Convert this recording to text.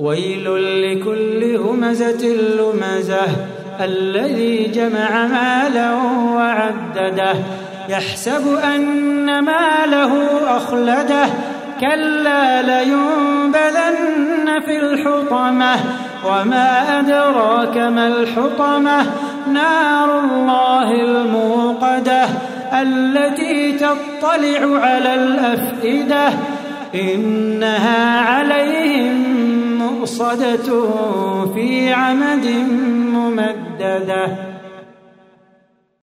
ويل لكل همزة لمزة الذي جمع مالا وعدده. يحسب أن ماله أخلده كلا لينبذن في الحطمة. وما أدراك ما الحطمة؟ نار الله الموقدة التي تطلع على الأفئدة. إنها عليهم مؤصدة في عمد ممددة.